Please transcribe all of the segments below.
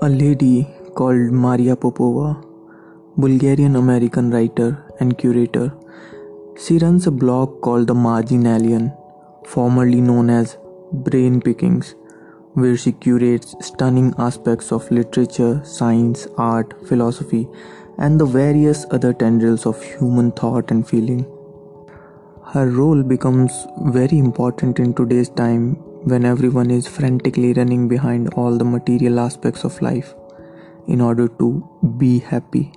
A lady called Maria Popova, Bulgarian American writer and curator, she runs a blog called The Marginalian, formerly known as Brain Pickings, where she curates stunning aspects of literature, science, art, philosophy, and the various other tendrils of human thought and feeling. Her role becomes very important in today's time when everyone is frantically running behind all the material aspects of life in order to be happy,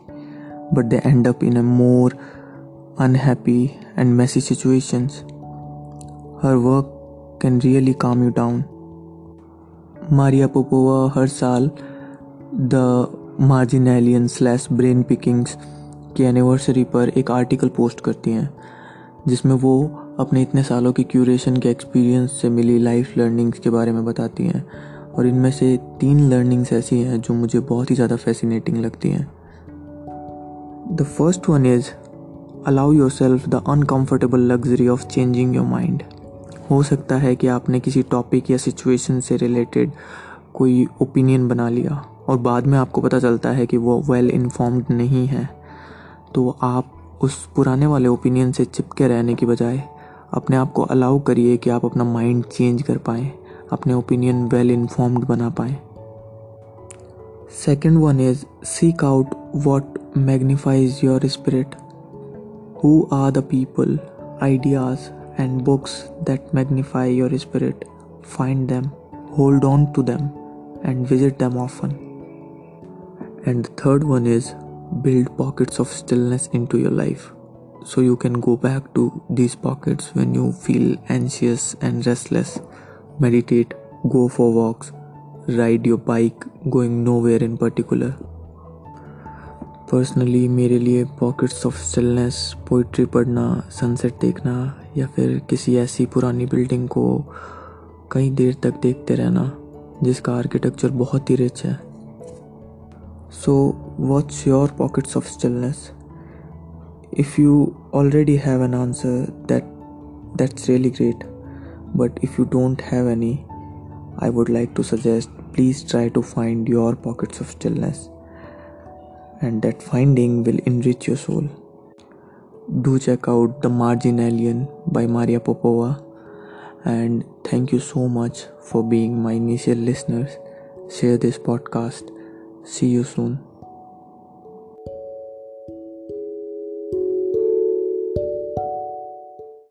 but they end up in a more unhappy and messy situations. Her work can really calm you down. Maria Popova हर साल the Marginalian slash brain pickings की anniversary पर एक article post करती हैं जिसमें वो अपने इतने सालों की क्यूरेशन के एक्सपीरियंस से मिली लाइफ लर्निंग्स के बारे में बताती हैं। और इनमें से तीन लर्निंग्स ऐसी हैं जो मुझे बहुत ही ज़्यादा फैसिनेटिंग लगती हैं। The first one is allow yourself the uncomfortable luxury of changing your mind हो सकता है कि आपने किसी टॉपिक या सिचुएशन से रिलेटेड कोई ओपिनियन बना लिया और बाद में आपको पता चलता है कि वो वेल well इन्फॉर्म्ड नहीं है। तो आप उस पुराने वाले ओपिनियन से चिपके रहने की बजाय अपने आप को अलाउ करिए कि आप अपना माइंड चेंज कर पाएँ, अपने ओपिनियन वेल इन्फॉर्म्ड बना पाएँ। Second one is seek out what magnifies your spirit who are the people ideas and books that magnify your spirit find them hold on to them and visit them often and third one is build pockets of stillness into your life so you can go back to these pockets when you feel anxious and restless. Meditate, go for walks, ride your bike going nowhere in particular. Personally मेरे लिए pockets of stillness poetry पढ़ना sunset देखना या फिर किसी ऐसी पुरानी building को कई देर तक देखते रहना जिसका आर्किटेक्चर बहुत ही रिच है सो what's your pockets of stillness? If you already have an answer that that's really great. But if you don't have any i would like to suggest please try to find your pockets of stillness. And that finding will enrich your soul. Do check out the margin alien by maria popova. And thank you so much for being my initial listeners. Share this podcast see you soon